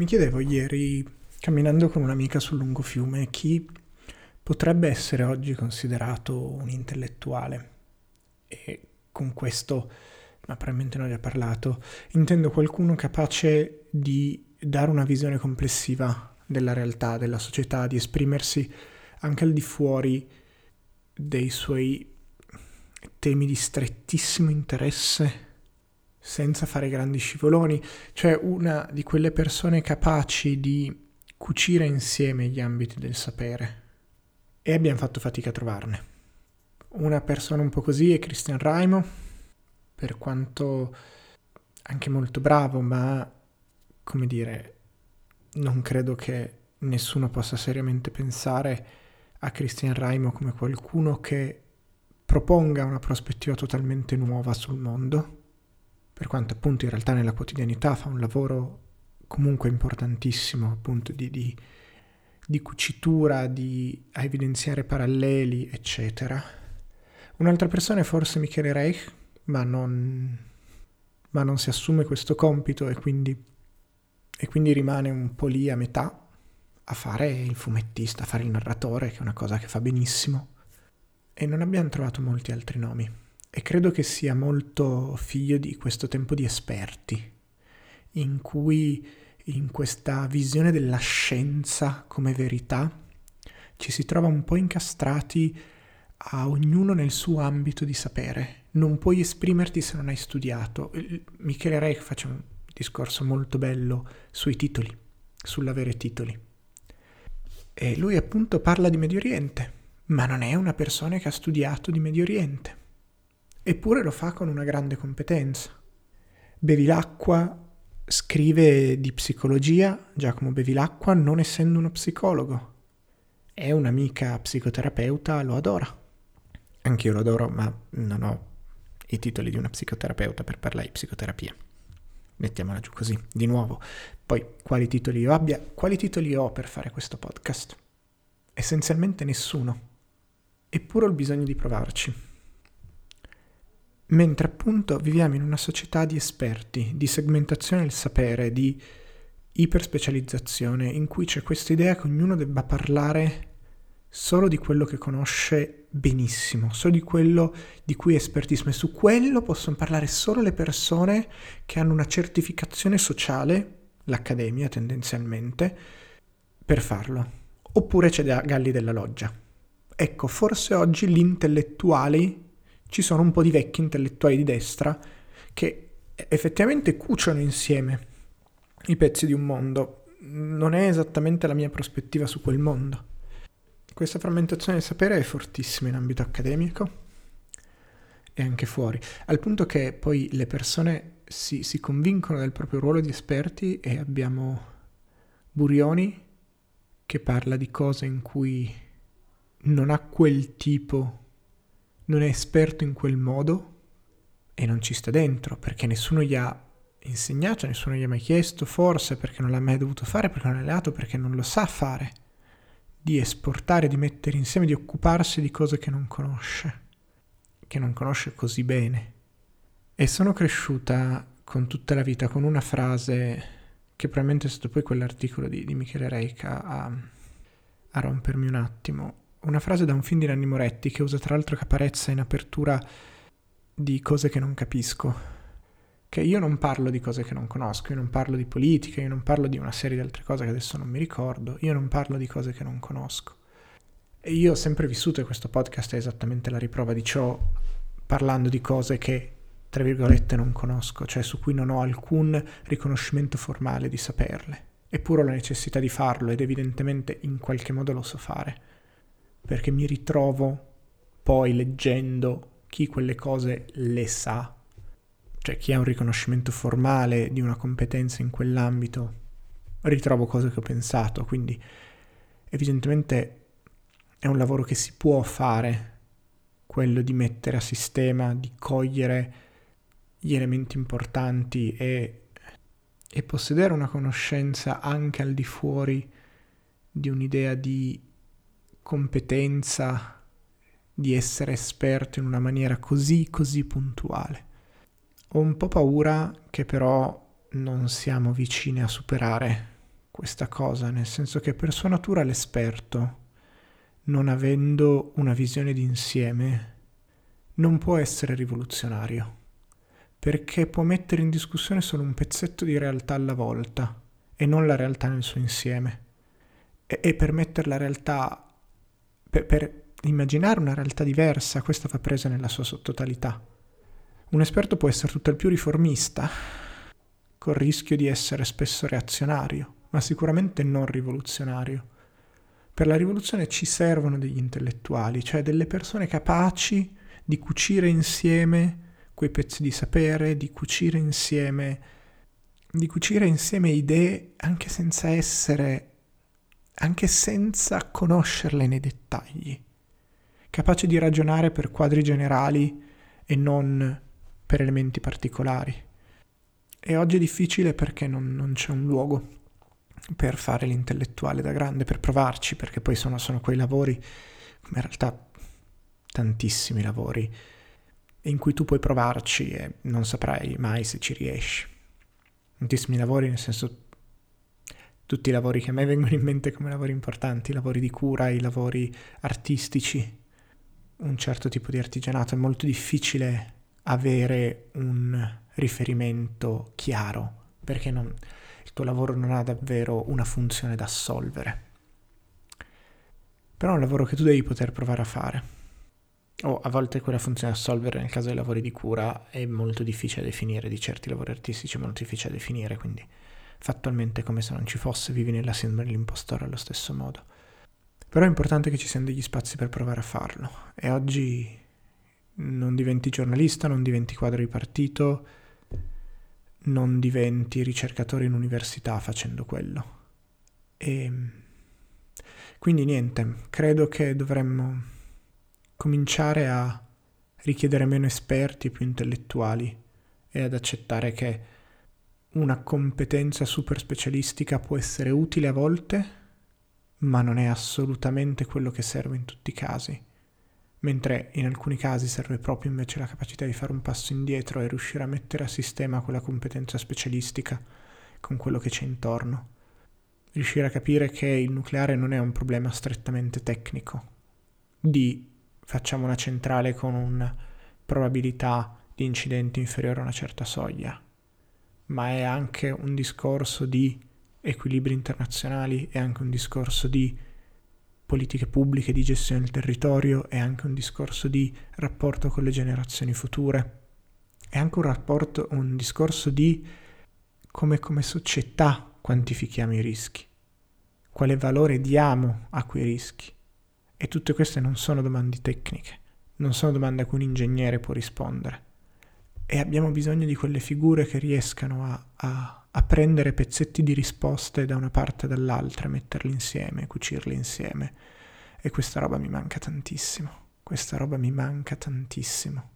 Mi chiedevo ieri, camminando con un'amica sul lungo fiume, chi potrebbe essere oggi considerato un intellettuale. E con questo, ma probabilmente non ne ha parlato, intendo qualcuno capace di dare una visione complessiva della realtà, della società, di esprimersi anche al di fuori dei suoi temi di strettissimo interesse senza fare grandi scivoloni, cioè una di quelle persone capaci di cucire insieme gli ambiti del sapere. E abbiamo fatto fatica a trovarne. Una persona un po' così è Christian Raimo, per quanto anche molto bravo, ma come dire, non credo che nessuno possa seriamente pensare a Christian Raimo come qualcuno che proponga una prospettiva totalmente nuova sul mondo per quanto appunto in realtà nella quotidianità fa un lavoro comunque importantissimo appunto di, di, di cucitura, di a evidenziare paralleli, eccetera. Un'altra persona è forse Michele Reich, ma non, ma non si assume questo compito e quindi, e quindi rimane un po' lì a metà a fare il fumettista, a fare il narratore, che è una cosa che fa benissimo. E non abbiamo trovato molti altri nomi. E credo che sia molto figlio di questo tempo di esperti, in cui in questa visione della scienza come verità ci si trova un po' incastrati a ognuno nel suo ambito di sapere. Non puoi esprimerti se non hai studiato. Michele Reich faccia un discorso molto bello sui titoli, sull'avere titoli. E lui appunto parla di Medio Oriente, ma non è una persona che ha studiato di Medio Oriente eppure lo fa con una grande competenza. Bevilacqua scrive di psicologia, Giacomo Bevilacqua, non essendo uno psicologo. È un'amica psicoterapeuta, lo adora. Anch'io lo adoro, ma non ho i titoli di una psicoterapeuta per parlare di psicoterapia. Mettiamola giù così, di nuovo. Poi, quali titoli io abbia? Quali titoli ho per fare questo podcast? Essenzialmente nessuno. Eppure ho il bisogno di provarci mentre appunto viviamo in una società di esperti, di segmentazione del sapere, di iperspecializzazione, in cui c'è questa idea che ognuno debba parlare solo di quello che conosce benissimo, solo di quello di cui è espertissimo e su quello possono parlare solo le persone che hanno una certificazione sociale, l'accademia tendenzialmente, per farlo. Oppure c'è da Galli della Loggia. Ecco, forse oggi gli intellettuali ci sono un po' di vecchi intellettuali di destra che effettivamente cuciono insieme i pezzi di un mondo. Non è esattamente la mia prospettiva su quel mondo. Questa frammentazione del sapere è fortissima in ambito accademico e anche fuori, al punto che poi le persone si, si convincono del proprio ruolo di esperti e abbiamo Burioni che parla di cose in cui non ha quel tipo non è esperto in quel modo e non ci sta dentro perché nessuno gli ha insegnato, nessuno gli ha mai chiesto, forse perché non l'ha mai dovuto fare, perché non è alleato, perché non lo sa fare, di esportare, di mettere insieme, di occuparsi di cose che non conosce, che non conosce così bene. E sono cresciuta con tutta la vita con una frase che probabilmente è stato poi quell'articolo di, di Michele Reica a, a rompermi un attimo, una frase da un film di Nanni Moretti che usa tra l'altro caparezza in apertura di cose che non capisco. Che io non parlo di cose che non conosco, io non parlo di politica, io non parlo di una serie di altre cose che adesso non mi ricordo, io non parlo di cose che non conosco. E io ho sempre vissuto, e questo podcast è esattamente la riprova di ciò, parlando di cose che, tra virgolette, non conosco, cioè su cui non ho alcun riconoscimento formale di saperle. Eppure ho la necessità di farlo ed evidentemente in qualche modo lo so fare perché mi ritrovo poi leggendo chi quelle cose le sa, cioè chi ha un riconoscimento formale di una competenza in quell'ambito, ritrovo cose che ho pensato, quindi evidentemente è un lavoro che si può fare, quello di mettere a sistema, di cogliere gli elementi importanti e, e possedere una conoscenza anche al di fuori di un'idea di competenza di essere esperto in una maniera così così puntuale. Ho un po' paura che però non siamo vicini a superare questa cosa, nel senso che per sua natura l'esperto, non avendo una visione d'insieme, non può essere rivoluzionario, perché può mettere in discussione solo un pezzetto di realtà alla volta e non la realtà nel suo insieme. E, e per mettere la realtà, per, per immaginare una realtà diversa, questa va presa nella sua totalità. Un esperto può essere tutt'al più riformista, col rischio di essere spesso reazionario, ma sicuramente non rivoluzionario. Per la rivoluzione ci servono degli intellettuali, cioè delle persone capaci di cucire insieme quei pezzi di sapere, di cucire insieme, di cucire insieme idee anche senza essere, anche senza conoscerle nei dettagli, capaci di ragionare per quadri generali e non per elementi particolari. E oggi è difficile perché non, non c'è un luogo per fare l'intellettuale da grande, per provarci, perché poi sono, sono quei lavori, come in realtà tantissimi lavori, in cui tu puoi provarci e non saprai mai se ci riesci. Tantissimi lavori, nel senso tutti i lavori che a me vengono in mente come lavori importanti, i lavori di cura, i lavori artistici, un certo tipo di artigianato, è molto difficile avere un riferimento chiaro, perché non, il tuo lavoro non ha davvero una funzione da assolvere. Però è un lavoro che tu devi poter provare a fare. O a volte quella funzione assolvere nel caso dei lavori di cura è molto difficile da definire, di certi lavori artistici è molto difficile da definire, quindi fattualmente come se non ci fosse, vivi nella sindrome dell'impostore allo stesso modo. Però è importante che ci siano degli spazi per provare a farlo e oggi non diventi giornalista, non diventi quadro di partito, non diventi ricercatore in università facendo quello. E quindi niente, credo che dovremmo cominciare a richiedere meno esperti più intellettuali e ad accettare che una competenza super specialistica può essere utile a volte, ma non è assolutamente quello che serve in tutti i casi. Mentre in alcuni casi serve proprio invece la capacità di fare un passo indietro e riuscire a mettere a sistema quella competenza specialistica con quello che c'è intorno. Riuscire a capire che il nucleare non è un problema strettamente tecnico, di facciamo una centrale con una probabilità di incidente inferiore a una certa soglia, ma è anche un discorso di equilibri internazionali, è anche un discorso di politiche pubbliche di gestione del territorio, è anche un discorso di rapporto con le generazioni future, è anche un rapporto, un discorso di come come società quantifichiamo i rischi, quale valore diamo a quei rischi. E tutte queste non sono domande tecniche, non sono domande a cui un ingegnere può rispondere. E abbiamo bisogno di quelle figure che riescano a, a, a prendere pezzetti di risposte da una parte e dall'altra, metterli insieme, cucirli insieme. E questa roba mi manca tantissimo. Questa roba mi manca tantissimo.